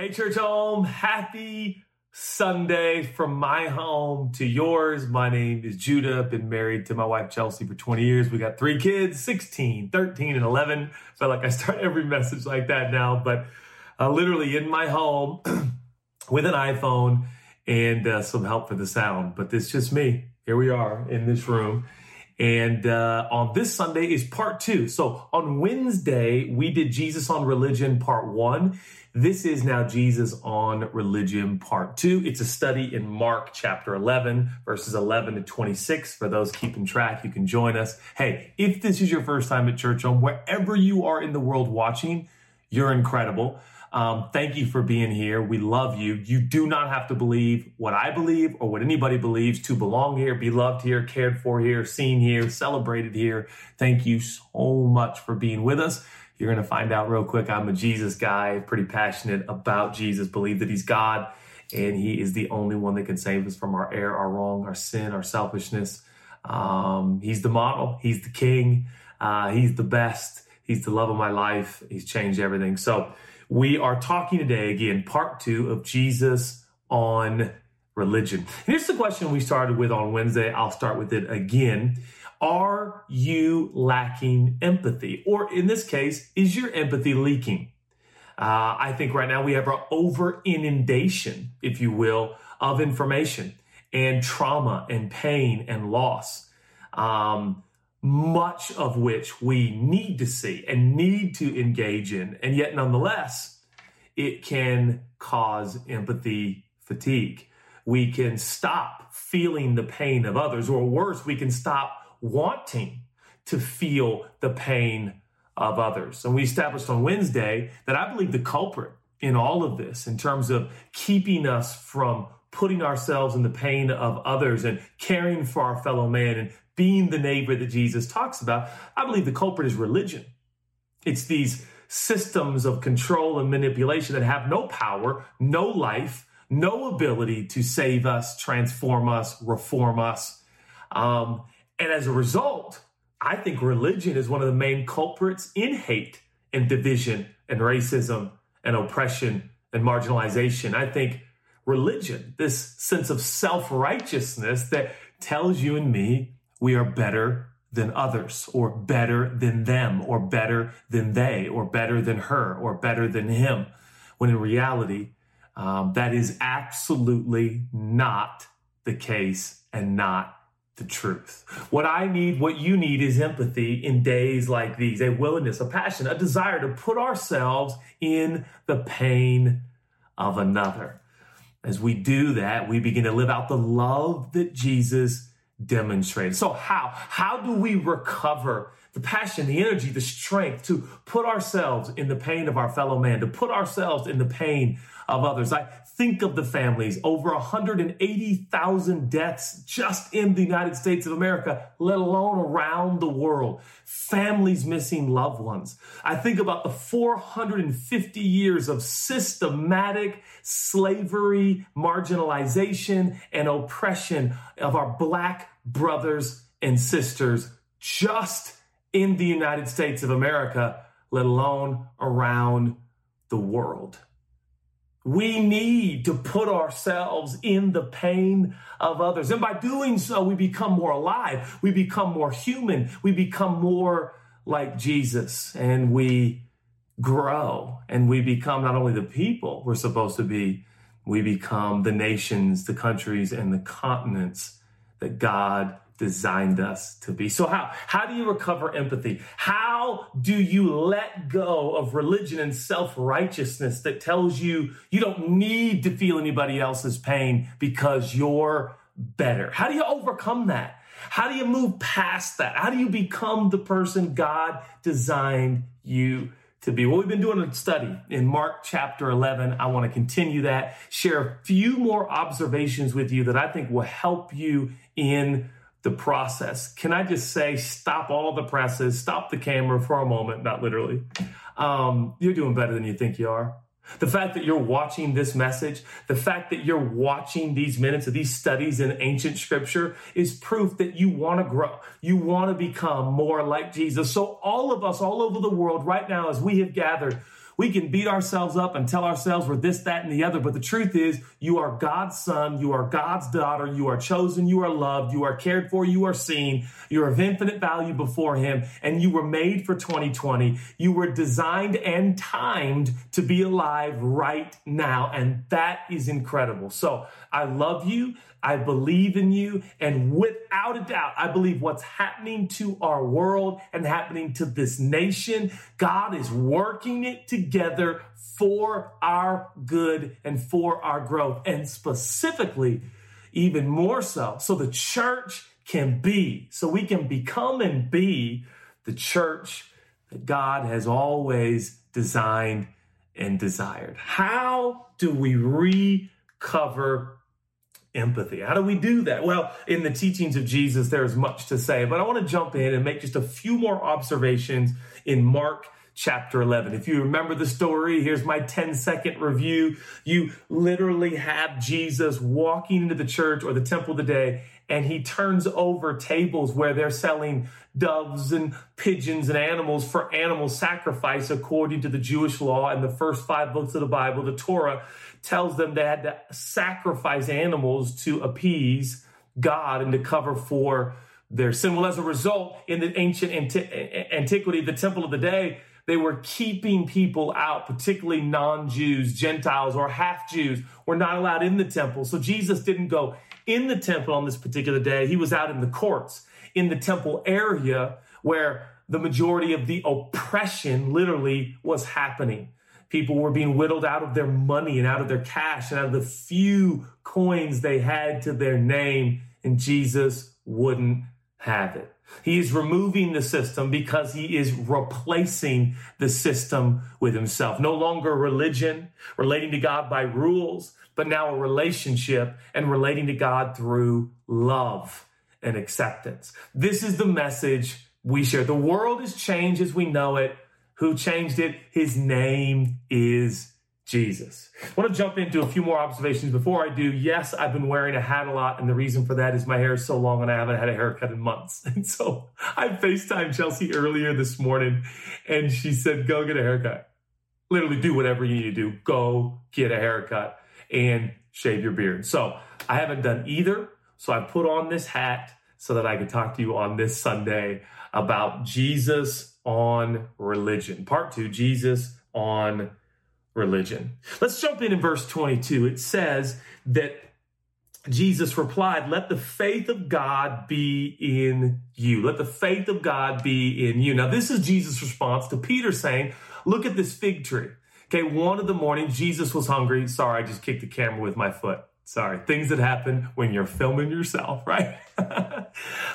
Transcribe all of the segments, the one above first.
Hey, church home, happy Sunday from my home to yours. My name is Judah. Been married to my wife Chelsea for 20 years. We got three kids 16, 13, and 11. Feel like I start every message like that now, but uh, literally in my home with an iPhone and uh, some help for the sound. But it's just me. Here we are in this room. And uh, on this Sunday is part two. So on Wednesday, we did Jesus on Religion part one. This is now Jesus on Religion part two. It's a study in Mark chapter 11, verses 11 to 26. For those keeping track, you can join us. Hey, if this is your first time at Church Home, wherever you are in the world watching, you're incredible. Um, thank you for being here. We love you. You do not have to believe what I believe or what anybody believes to belong here, be loved here, cared for here, seen here, celebrated here. Thank you so much for being with us. You're going to find out real quick. I'm a Jesus guy, pretty passionate about Jesus, believe that he's God and he is the only one that can save us from our error, our wrong, our sin, our selfishness. Um, he's the model. He's the king. Uh, he's the best. He's the love of my life. He's changed everything. So, we are talking today again, part two of Jesus on religion. Here's the question we started with on Wednesday. I'll start with it again. Are you lacking empathy? Or in this case, is your empathy leaking? Uh, I think right now we have an over inundation, if you will, of information and trauma and pain and loss. Um, much of which we need to see and need to engage in. And yet, nonetheless, it can cause empathy fatigue. We can stop feeling the pain of others, or worse, we can stop wanting to feel the pain of others. And we established on Wednesday that I believe the culprit in all of this, in terms of keeping us from putting ourselves in the pain of others and caring for our fellow man and being the neighbor that Jesus talks about, I believe the culprit is religion. It's these systems of control and manipulation that have no power, no life, no ability to save us, transform us, reform us. Um, and as a result, I think religion is one of the main culprits in hate and division and racism and oppression and marginalization. I think religion, this sense of self righteousness that tells you and me we are better than others, or better than them, or better than they, or better than her, or better than him. When in reality, um, that is absolutely not the case and not the truth. What I need, what you need is empathy in days like these, a willingness, a passion, a desire to put ourselves in the pain of another. As we do that, we begin to live out the love that Jesus demonstrated. So how? How do we recover the passion, the energy, the strength to put ourselves in the pain of our fellow man, to put ourselves in the pain of others? I think of the families, over 180,000 deaths just in the United States of America, let alone around the world. Families missing loved ones. I think about the 450 years of systematic slavery, marginalization, and oppression of our black brothers and sisters just in the United States of America, let alone around the world. We need to put ourselves in the pain of others. And by doing so, we become more alive. We become more human. We become more like Jesus and we grow and we become not only the people we're supposed to be, we become the nations, the countries, and the continents that God designed us to be. So how how do you recover empathy? How do you let go of religion and self-righteousness that tells you you don't need to feel anybody else's pain because you're better? How do you overcome that? How do you move past that? How do you become the person God designed you to be. Well, we've been doing a study in Mark chapter 11. I want to continue that, share a few more observations with you that I think will help you in the process. Can I just say, stop all the presses, stop the camera for a moment, not literally. Um, you're doing better than you think you are. The fact that you're watching this message, the fact that you're watching these minutes of these studies in ancient scripture is proof that you want to grow. You want to become more like Jesus. So all of us all over the world right now, as we have gathered, We can beat ourselves up and tell ourselves we're this, that, and the other. But the truth is, you are God's son. You are God's daughter. You are chosen. You are loved. You are cared for. You are seen. You're of infinite value before Him. And you were made for 2020. You were designed and timed to be alive right now. And that is incredible. So I love you. I believe in you. And without a doubt, I believe what's happening to our world and happening to this nation, God is working it together for our good and for our growth. And specifically, even more so, so the church can be, so we can become and be the church that God has always designed and desired. How do we recover empathy. How do we do that? Well, in the teachings of Jesus, there's much to say, but I want to jump in and make just a few more observations in Mark chapter 11. If you remember the story, here's my 10 second review. You literally have Jesus walking into the church or the temple today, and he turns over tables where they're selling doves and pigeons and animals for animal sacrifice according to the Jewish law and the first five books of the Bible, the Torah tells them they had to sacrifice animals to appease God and to cover for their sin. Well, as a result, in the ancient anti- antiquity, the temple of the day, they were keeping people out, particularly non Jews, Gentiles, or half Jews, were not allowed in the temple. So Jesus didn't go in the temple on this particular day. He was out in the courts, in the temple area where the majority of the oppression literally was happening. People were being whittled out of their money and out of their cash and out of the few coins they had to their name, and Jesus wouldn't have it. He is removing the system because he is replacing the system with himself. No longer religion, relating to God by rules, but now a relationship and relating to God through love and acceptance. This is the message we share. The world has changed as we know it who changed it. His name is Jesus. I want to jump into a few more observations before I do. Yes, I've been wearing a hat a lot, and the reason for that is my hair is so long and I haven't had a haircut in months. And so I FaceTimed Chelsea earlier this morning, and she said, Go get a haircut. Literally, do whatever you need to do. Go get a haircut and shave your beard. So I haven't done either. So I put on this hat so that I could talk to you on this Sunday about Jesus on religion. Part two, Jesus on religion. Let's jump in in verse 22. It says that Jesus replied, Let the faith of God be in you. Let the faith of God be in you. Now, this is Jesus' response to Peter saying, Look at this fig tree. Okay, one of the morning, Jesus was hungry. Sorry, I just kicked the camera with my foot. Sorry, things that happen when you're filming yourself, right?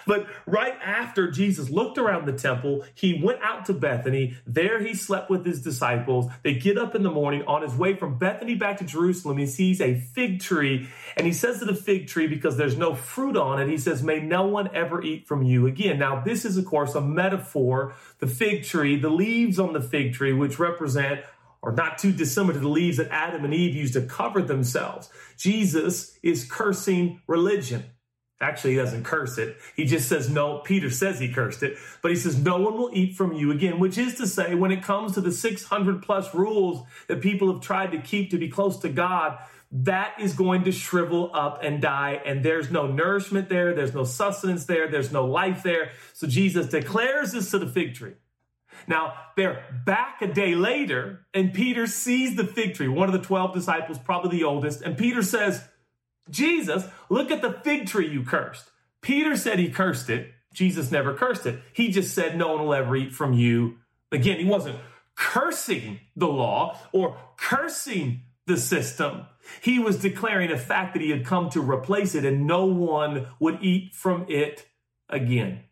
but right after Jesus looked around the temple, he went out to Bethany. There he slept with his disciples. They get up in the morning on his way from Bethany back to Jerusalem. He sees a fig tree and he says to the fig tree, because there's no fruit on it, he says, May no one ever eat from you again. Now, this is, of course, a metaphor. The fig tree, the leaves on the fig tree, which represent are not too dissimilar to the leaves that Adam and Eve used to cover themselves. Jesus is cursing religion. Actually, he doesn't curse it. He just says, no, Peter says he cursed it, but he says, no one will eat from you again, which is to say, when it comes to the 600 plus rules that people have tried to keep to be close to God, that is going to shrivel up and die. And there's no nourishment there. There's no sustenance there. There's no life there. So Jesus declares this to the fig tree. Now, they're back a day later, and Peter sees the fig tree, one of the 12 disciples, probably the oldest, and Peter says, Jesus, look at the fig tree you cursed. Peter said he cursed it. Jesus never cursed it. He just said, No one will ever eat from you. Again, he wasn't cursing the law or cursing the system. He was declaring a fact that he had come to replace it and no one would eat from it again.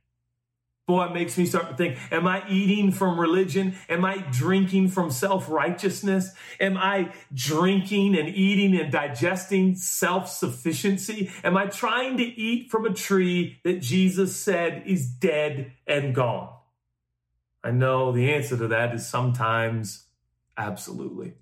Boy, it makes me start to think, am I eating from religion? Am I drinking from self-righteousness? Am I drinking and eating and digesting self-sufficiency? Am I trying to eat from a tree that Jesus said is dead and gone? I know the answer to that is sometimes absolutely.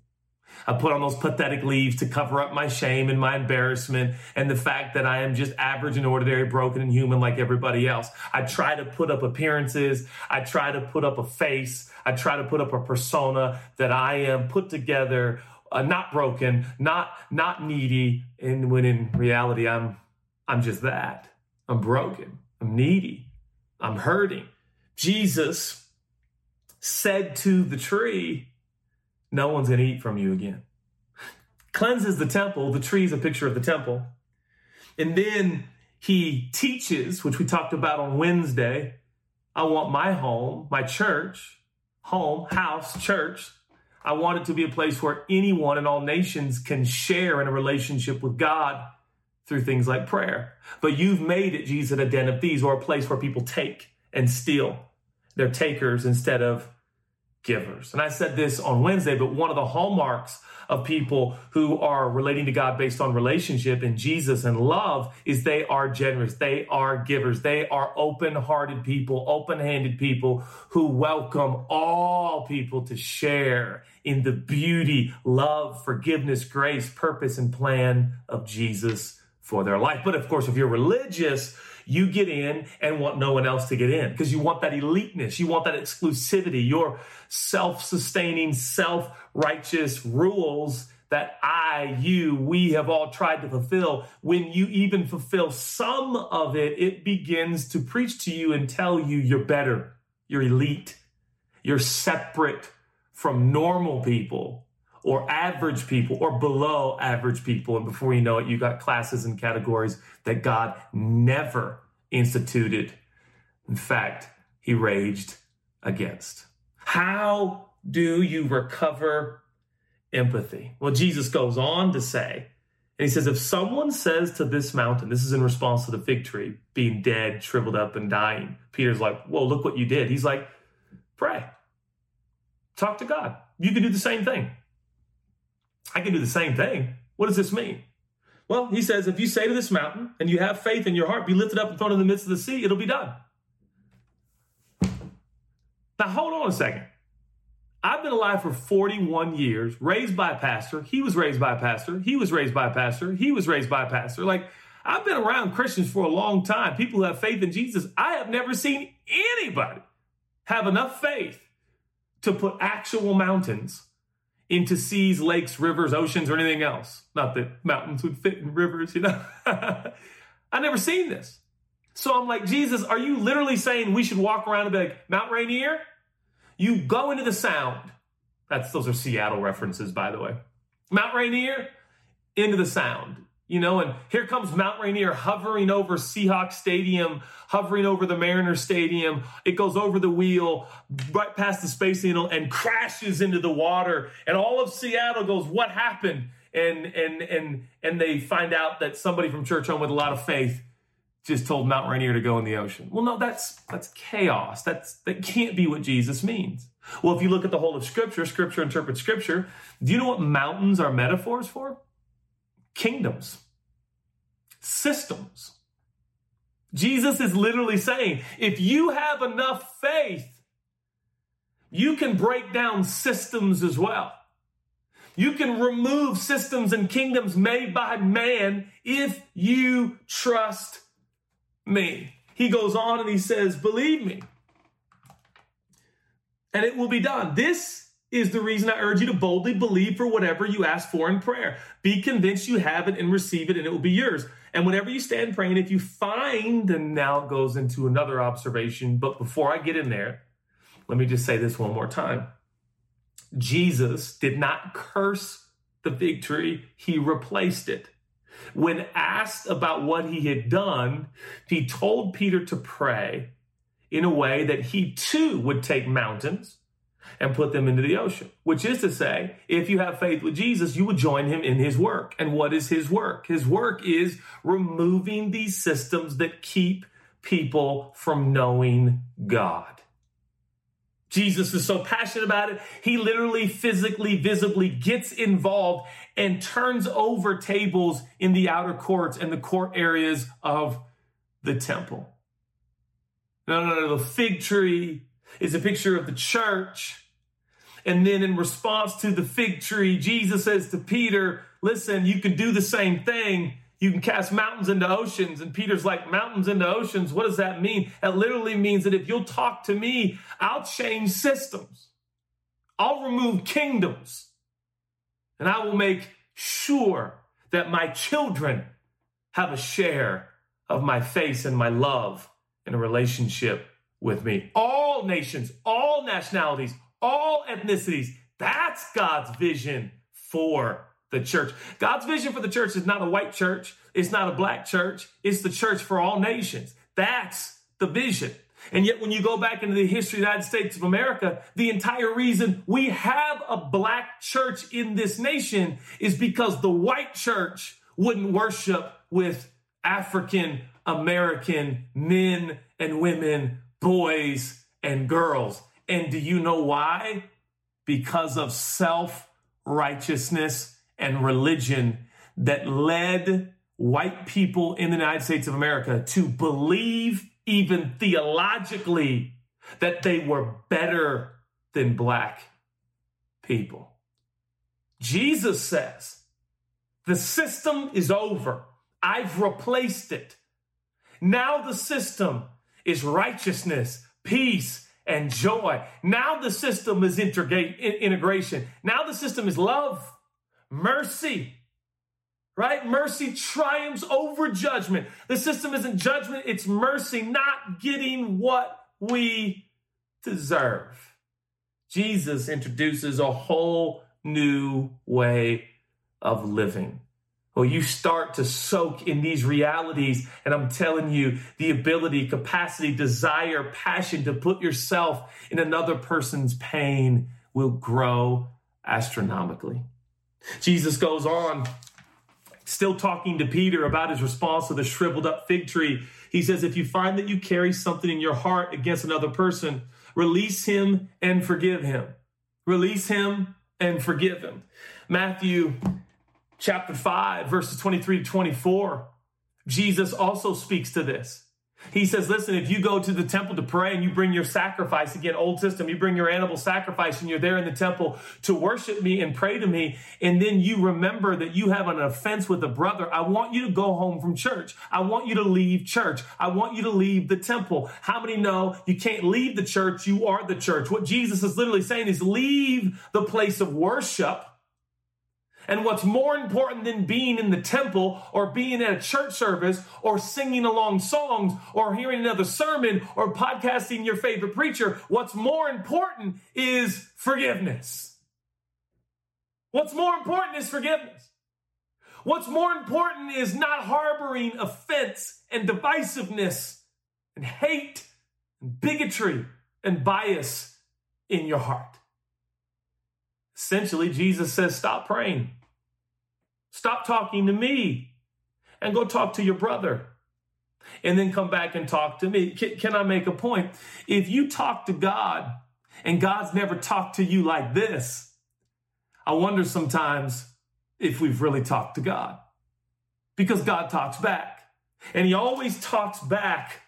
I put on those pathetic leaves to cover up my shame and my embarrassment and the fact that I am just average and ordinary, broken and human like everybody else. I try to put up appearances. I try to put up a face. I try to put up a persona that I am put together, uh, not broken, not not needy, and when in reality I'm I'm just that. I'm broken. I'm needy. I'm hurting. Jesus said to the tree, no one's going to eat from you again. Cleanses the temple. The tree is a picture of the temple. And then he teaches, which we talked about on Wednesday. I want my home, my church, home, house, church. I want it to be a place where anyone in all nations can share in a relationship with God through things like prayer. But you've made it, Jesus, a den of thieves or a place where people take and steal. They're takers instead of givers. And I said this on Wednesday, but one of the hallmarks of people who are relating to God based on relationship and Jesus and love is they are generous. They are givers. They are open hearted people, open handed people who welcome all people to share in the beauty, love, forgiveness, grace, purpose, and plan of Jesus for their life. But of course, if you're religious, you get in and want no one else to get in because you want that eliteness. You want that exclusivity, your self sustaining, self righteous rules that I, you, we have all tried to fulfill. When you even fulfill some of it, it begins to preach to you and tell you you're better, you're elite, you're separate from normal people or average people or below average people. And before you know it, you got classes and categories that God never instituted. In fact, he raged against. How do you recover empathy? Well, Jesus goes on to say, and he says, if someone says to this mountain, this is in response to the fig tree being dead, shriveled up, and dying. Peter's like, well, look what you did. He's like, pray, talk to God. You can do the same thing. I can do the same thing. What does this mean? Well, he says, if you say to this mountain and you have faith in your heart, be lifted up and thrown in the midst of the sea, it'll be done. Now, hold on a second. I've been alive for 41 years, raised by a pastor. He was raised by a pastor. He was raised by a pastor. He was raised by a pastor. Like, I've been around Christians for a long time, people who have faith in Jesus. I have never seen anybody have enough faith to put actual mountains into seas, lakes, rivers, oceans, or anything else. Not that mountains would fit in rivers, you know. I never seen this. So I'm like, Jesus, are you literally saying we should walk around and be like, Mount Rainier? You go into the sound. That's those are Seattle references, by the way. Mount Rainier, into the sound you know, and here comes Mount Rainier hovering over Seahawks Stadium, hovering over the Mariners Stadium. It goes over the wheel, right past the Space Needle, and crashes into the water. And all of Seattle goes, "What happened?" And and and and they find out that somebody from Church Home with a lot of faith just told Mount Rainier to go in the ocean. Well, no, that's that's chaos. That's that can't be what Jesus means. Well, if you look at the whole of Scripture, Scripture interprets Scripture. Do you know what mountains are metaphors for? Kingdoms, systems. Jesus is literally saying if you have enough faith, you can break down systems as well. You can remove systems and kingdoms made by man if you trust me. He goes on and he says, Believe me, and it will be done. This is the reason I urge you to boldly believe for whatever you ask for in prayer. Be convinced you have it and receive it, and it will be yours. And whenever you stand praying, if you find, and now goes into another observation, but before I get in there, let me just say this one more time. Jesus did not curse the fig tree, he replaced it. When asked about what he had done, he told Peter to pray in a way that he too would take mountains and put them into the ocean. Which is to say, if you have faith with Jesus, you would join him in his work. And what is his work? His work is removing these systems that keep people from knowing God. Jesus is so passionate about it, he literally, physically, visibly gets involved and turns over tables in the outer courts and the court areas of the temple. No, no, no, the fig tree is a picture of the church And then in response to the fig tree, Jesus says to Peter, Listen, you can do the same thing. You can cast mountains into oceans. And Peter's like, Mountains into oceans? What does that mean? It literally means that if you'll talk to me, I'll change systems, I'll remove kingdoms, and I will make sure that my children have a share of my face and my love in a relationship with me. All nations, all nationalities, all ethnicities. That's God's vision for the church. God's vision for the church is not a white church, it's not a black church, it's the church for all nations. That's the vision. And yet, when you go back into the history of the United States of America, the entire reason we have a black church in this nation is because the white church wouldn't worship with African American men and women, boys and girls. And do you know why? Because of self righteousness and religion that led white people in the United States of America to believe, even theologically, that they were better than black people. Jesus says, the system is over. I've replaced it. Now the system is righteousness, peace, and joy. Now the system is integrate, integration. Now the system is love, mercy, right? Mercy triumphs over judgment. The system isn't judgment, it's mercy, not getting what we deserve. Jesus introduces a whole new way of living. Well, you start to soak in these realities. And I'm telling you, the ability, capacity, desire, passion to put yourself in another person's pain will grow astronomically. Jesus goes on, still talking to Peter about his response to the shriveled up fig tree. He says, If you find that you carry something in your heart against another person, release him and forgive him. Release him and forgive him. Matthew chapter 5, verses 23 to 24, Jesus also speaks to this. He says, listen, if you go to the temple to pray and you bring your sacrifice, again, old system, you bring your animal sacrifice and you're there in the temple to worship me and pray to me, and then you remember that you have an offense with a brother, I want you to go home from church. I want you to leave church. I want you to leave the temple. How many know you can't leave the church? You are the church. What Jesus is literally saying is leave the place of worship and what's more important than being in the temple or being at a church service or singing along songs or hearing another sermon or podcasting your favorite preacher, what's more important is forgiveness. What's more important is forgiveness. What's more important is not harboring offense and divisiveness and hate and bigotry and bias in your heart. Essentially, Jesus says, stop praying. Stop talking to me and go talk to your brother. And then come back and talk to me. Can, can I make a point? If you talk to God and God's never talked to you like this, I wonder sometimes if we've really talked to God. Because God talks back. And He always talks back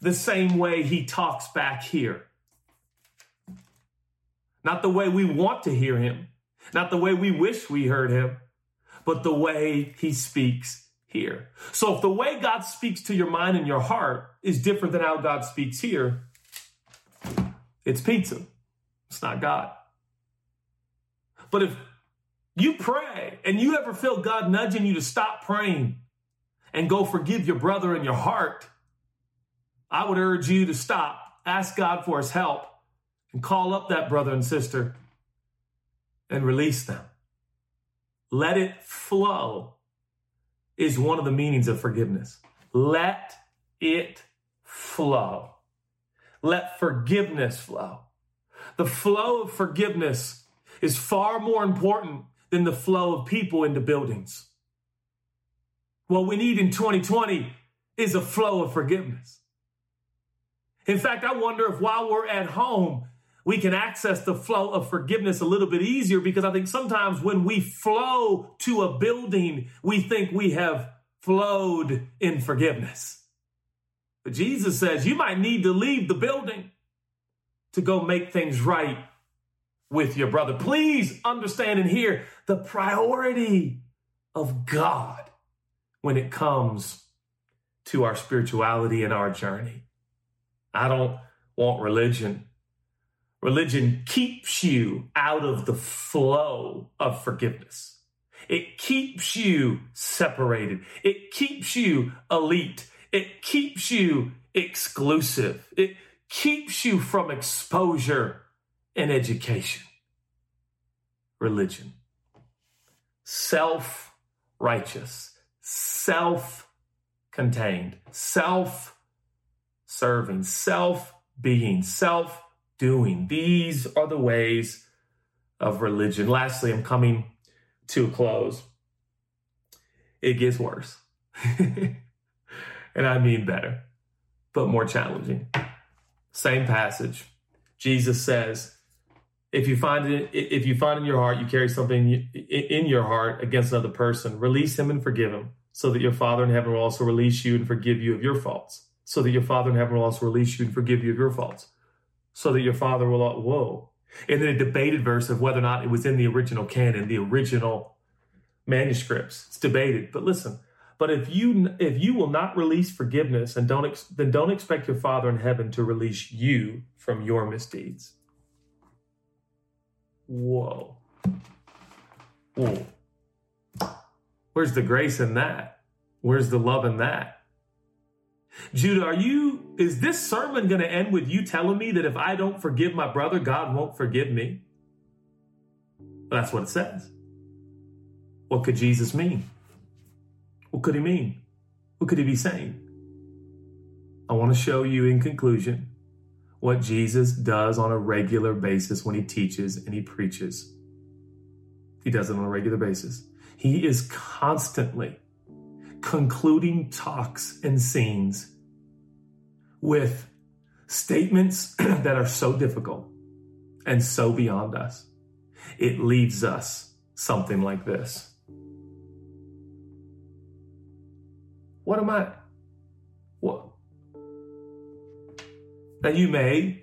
the same way He talks back here. Not the way we want to hear him, not the way we wish we heard him, but the way he speaks here. So if the way God speaks to your mind and your heart is different than how God speaks here, it's pizza. It's not God. But if you pray and you ever feel God nudging you to stop praying and go forgive your brother in your heart, I would urge you to stop, ask God for his help, and call up that brother and sister and release them. Let it flow is one of the meanings of forgiveness. Let it flow. Let forgiveness flow. The flow of forgiveness is far more important than the flow of people into buildings. What we need in 2020 is a flow of forgiveness. In fact, I wonder if while we're at home, we can access the flow of forgiveness a little bit easier because I think sometimes when we flow to a building, we think we have flowed in forgiveness. But Jesus says you might need to leave the building to go make things right with your brother. Please understand and hear the priority of God when it comes to our spirituality and our journey. I don't want religion. Religion keeps you out of the flow of forgiveness. It keeps you separated. It keeps you elite. It keeps you exclusive. It keeps you from exposure and education. Religion. Self righteous, self contained, self serving, self being, self doing. These are the ways of religion. Lastly, I'm coming to a close. It gets worse. and I mean better, but more challenging. Same passage. Jesus says, if you find it, if you find in your heart you carry something in your heart against another person, release him and forgive him, so that your Father in heaven will also release you and forgive you of your faults. So that your Father in heaven will also release you and forgive you of your faults. So that your Father will, uh, whoa. And then a debated verse of whether or not it was in the original canon, the original manuscripts. It's debated. But listen, but if you if you will not release forgiveness and don't ex, then don't expect your Father in heaven to release you from your misdeeds. Whoa. Whoa. Where's the grace in that? Where's the love in that? Judah, are you, is this sermon going to end with you telling me that if I don't forgive my brother, God won't forgive me? That's what it says. What could Jesus mean? What could he mean? What could he be saying? I want to show you in conclusion what Jesus does on a regular basis when he teaches and he preaches. He does it on a regular basis. He is constantly concluding talks and scenes with statements that are so difficult and so beyond us. It leaves us something like this. What am I? What? Now, you may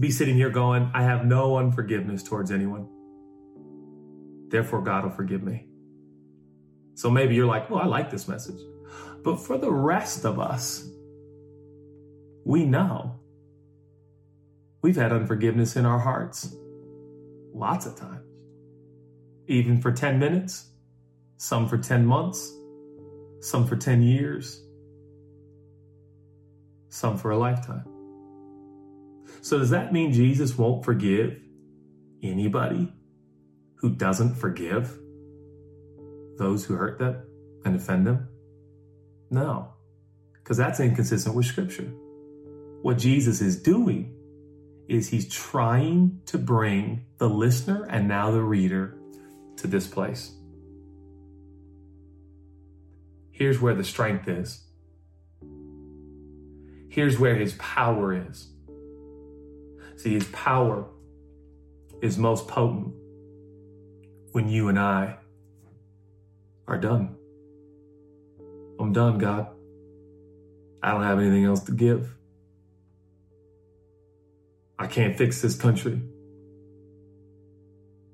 be sitting here going, I have no unforgiveness towards anyone. Therefore, God will forgive me. So maybe you're like, well, I like this message. But for the rest of us, we know we've had unforgiveness in our hearts lots of times, even for 10 minutes, some for 10 months, some for 10 years, some for a lifetime. So, does that mean Jesus won't forgive anybody who doesn't forgive those who hurt them and offend them? No, because that's inconsistent with Scripture. What Jesus is doing is he's trying to bring the listener and now the reader to this place. Here's where the strength is. Here's where his power is. See, his power is most potent when you and I are done. I'm done, God. I don't have anything else to give. I can't fix this country.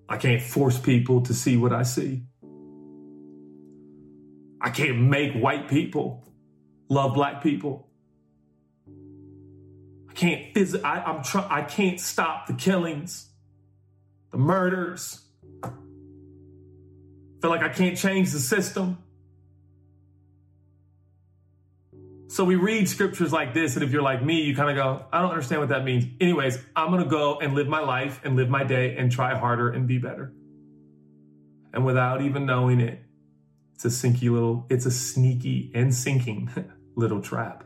I can't force people to see what I see. I can't make white people love black people. I can't phys- I, I'm try- I can't stop the killings, the murders. Feel like I can't change the system. So we read scriptures like this, and if you're like me, you kind of go, I don't understand what that means. Anyways, I'm going to go and live my life and live my day and try harder and be better. And without even knowing it, it's a sinky little, it's a sneaky and sinking little trap,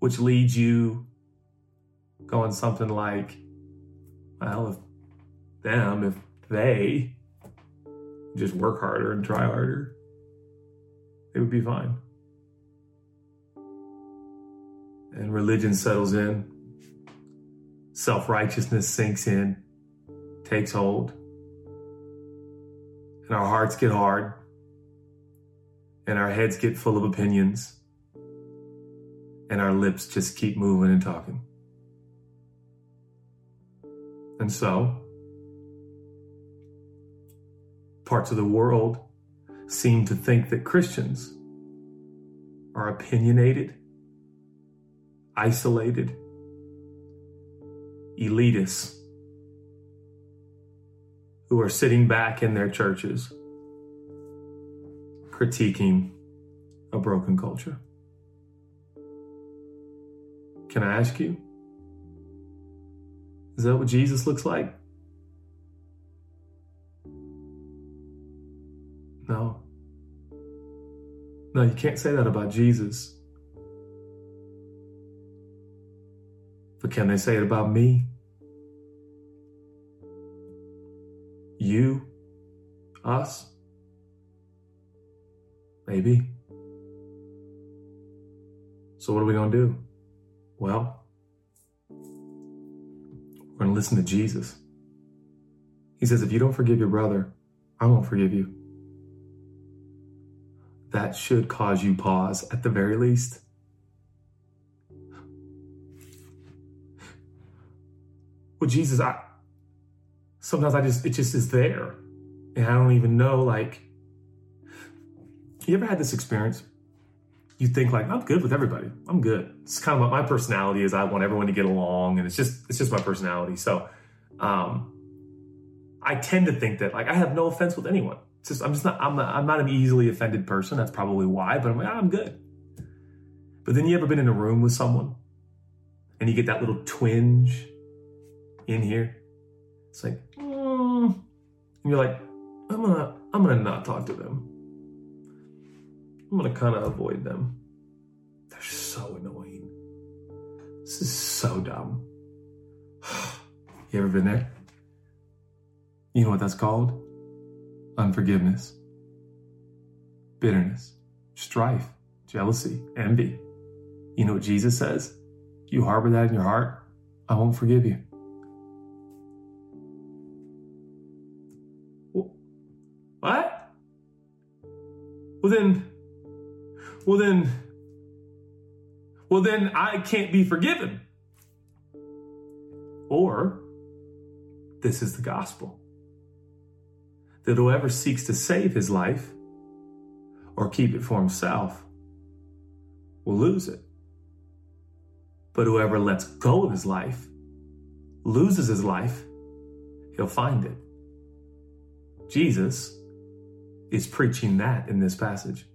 which leads you going something like, well, if them, if they just work harder and try harder, it would be fine. And religion settles in, self righteousness sinks in, takes hold, and our hearts get hard and our heads get full of opinions, and our lips just keep moving and talking. And so, parts of the world seem to think that Christians are opinionated, isolated, elitists who are sitting back in their churches critiquing a broken culture. Can I ask you? Is that what Jesus looks like? No, you can't say that about Jesus. But can they say it about me? You? Us? Maybe. So, what are we going to do? Well, we're going to listen to Jesus. He says, if you don't forgive your brother, I won't forgive you. That should cause you pause at the very least. Well, Jesus, I sometimes I just it just is there. And I don't even know like you ever had this experience? You think like I'm good with everybody. I'm good. It's kind of what my personality is. I want everyone to get along, and it's just it's just my personality. So, um, I tend to think that like I have no offense with anyone. It's just I'm just not I'm not, I'm not an easily offended person. That's probably why. But I'm like I'm good. But then you ever been in a room with someone, and you get that little twinge in here? It's like, mm. and you're like, I'm gonna I'm gonna not talk to them. I'm gonna kind of avoid them. They're so annoying. This is so dumb. you ever been there? You know what that's called? Unforgiveness, bitterness, strife, jealousy, envy. You know what Jesus says? You harbor that in your heart, I won't forgive you. What? Well, then well then, well then I can't be forgiven. Or this is the gospel that whoever seeks to save his life or keep it for himself will lose it. But whoever lets go of his life, loses his life, he'll find it. Jesus is preaching that in this passage.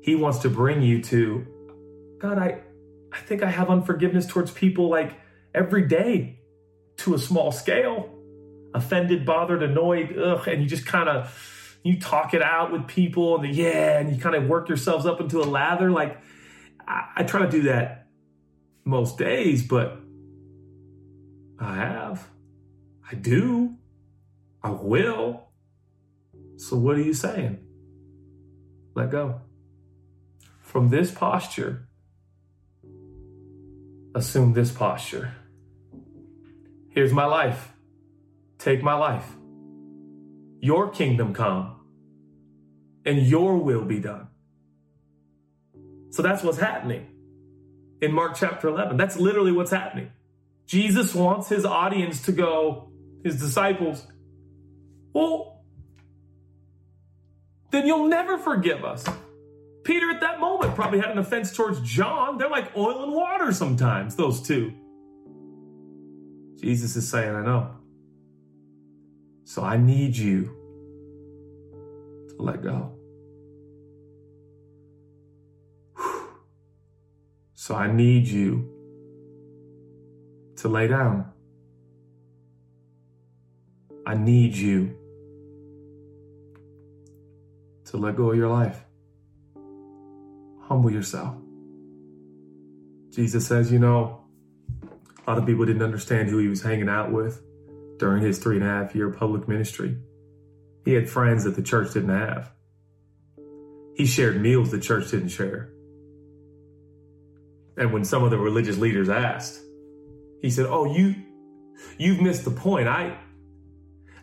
He wants to bring you to God, I I think I have unforgiveness towards people like every day to a small scale. Offended, bothered, annoyed, ugh, and you just kind of you talk it out with people and the, yeah, and you kind of work yourselves up into a lather. Like I, I try to do that most days, but I have. I do. I will. So what are you saying? Let go from this posture, assume this posture. Here's my life. Take my life. Your kingdom come and your will be done. So that's what's happening in Mark chapter 11. That's literally what's happening. Jesus wants his audience to go, his disciples, well, then you'll never forgive us. Peter at that moment probably had an offense towards John. They're like oil and water sometimes, those two. Jesus is saying, I know. So I need you to let go. So I need you to lay down. I need you to let go of your life. Humble yourself. Jesus says, you know, a lot of people didn't understand who he was hanging out with during his three and a half year public ministry. He had friends that the church didn't have. He shared meals the church didn't share. And when some of the religious leaders asked, he said, "Oh, you you've missed the point. I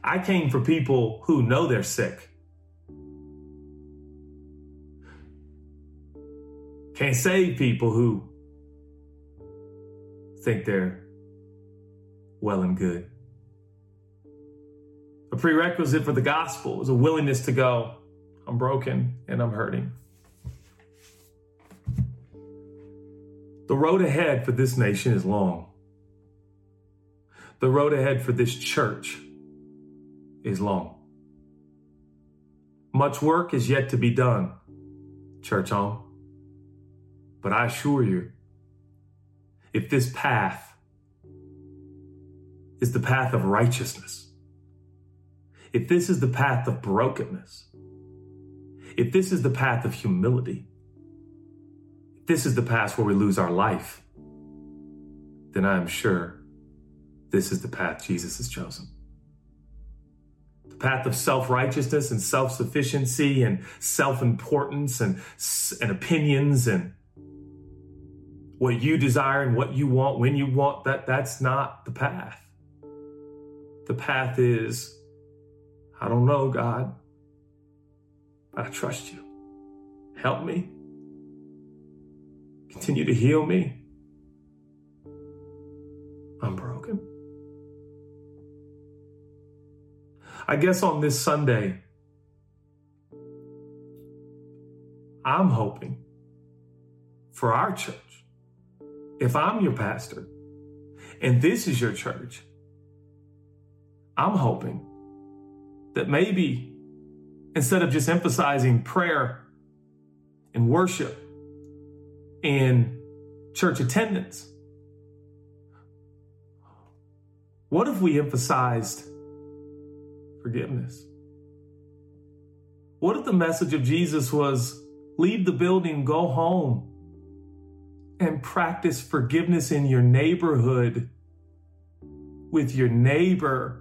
I came for people who know they're sick Can't save people who think they're well and good. Prerequisite for the gospel is a willingness to go, I'm broken and I'm hurting. The road ahead for this nation is long. The road ahead for this church is long. Much work is yet to be done, church home. But I assure you, if this path is the path of righteousness, if this is the path of brokenness, if this is the path of humility, if this is the path where we lose our life, then I am sure this is the path Jesus has chosen. The path of self righteousness and self sufficiency and self importance and, and opinions and what you desire and what you want when you want that that's not the path the path is i don't know god i trust you. Help me. Continue to heal me. I'm broken. I guess on this sunday i'm hoping for our church. If I'm your pastor and this is your church, I'm hoping that maybe instead of just emphasizing prayer and worship and church attendance, what if we emphasized forgiveness? What if the message of Jesus was leave the building, go home? and practice forgiveness in your neighborhood, with your neighbor,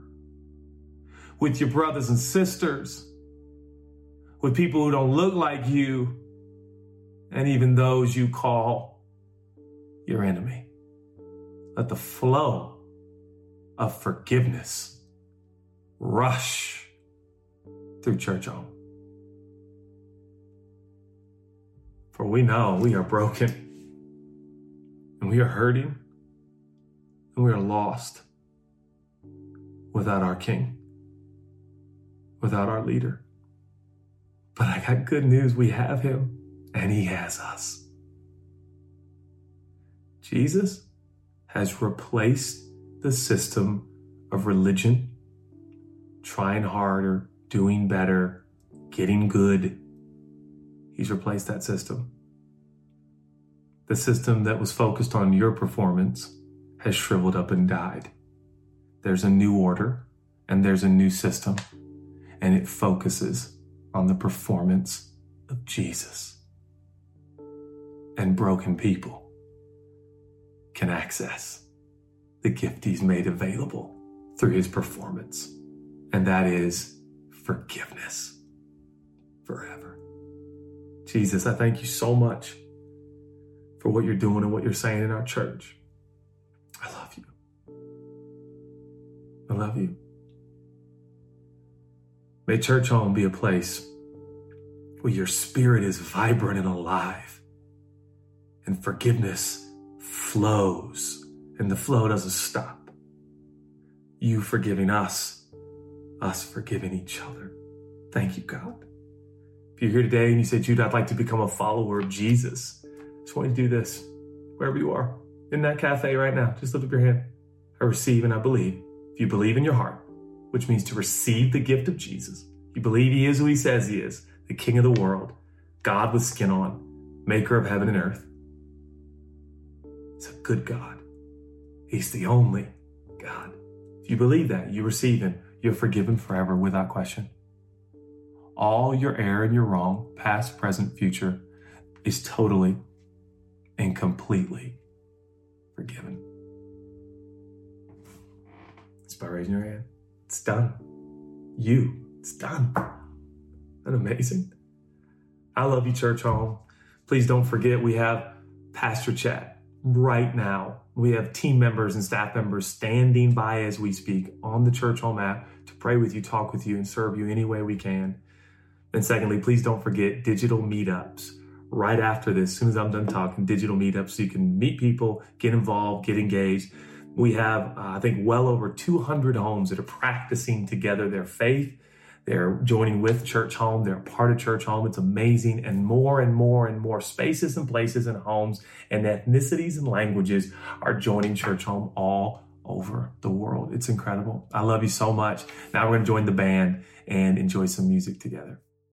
with your brothers and sisters, with people who don't look like you, and even those you call your enemy. Let the flow of forgiveness rush through church home. For we know we are broken and we are hurting and we are lost without our King, without our leader. But I got good news. We have him and he has us. Jesus has replaced the system of religion, trying harder, doing better, getting good. He's replaced that system the system that was focused on your performance has shriveled up and died. There's a new order and there's a new system, and it focuses on the performance of Jesus. And broken people can access the gift he's made available through his performance, and that is forgiveness forever. Jesus, I thank you so much for what you're doing and what you're saying in our church. I love you. I love you. May church home be a place where your spirit is vibrant and alive and forgiveness flows and the flow doesn't stop. You forgiving us, us forgiving each other. Thank you, God. If you're here today and you say, Jude, I'd like to become a follower of Jesus, just want you to do this wherever you are in that cafe right now. Just lift up your hand. I receive and I believe. If you believe in your heart, which means to receive the gift of Jesus, you believe he is who he says he is, the king of the world, God with skin on, maker of heaven and earth. It's a good God. He's the only God. If you believe that, you receive him, you're forgiven forever without question. All your error and your wrong, past, present, future, is totally and completely forgiven. It's by raising your hand. It's done. You, it's done. Isn't amazing? I love you, church home. Please don't forget we have Pastor Chat right now. We have team members and staff members standing by as we speak on the church home app to pray with you, talk with you, and serve you any way we can. And secondly, please don't forget digital meetups right after this, as soon as I'm done talking, digital meetups so you can meet people, get involved, get engaged. We have, uh, I think, well over 200 homes that are practicing together their faith. They're joining with Church Home. They're part of Church Home. It's amazing. And more and more and more spaces and places and homes and ethnicities and languages are joining Church Home all over the world. It's incredible. I love you so much. Now we're going to join the band and enjoy some music together.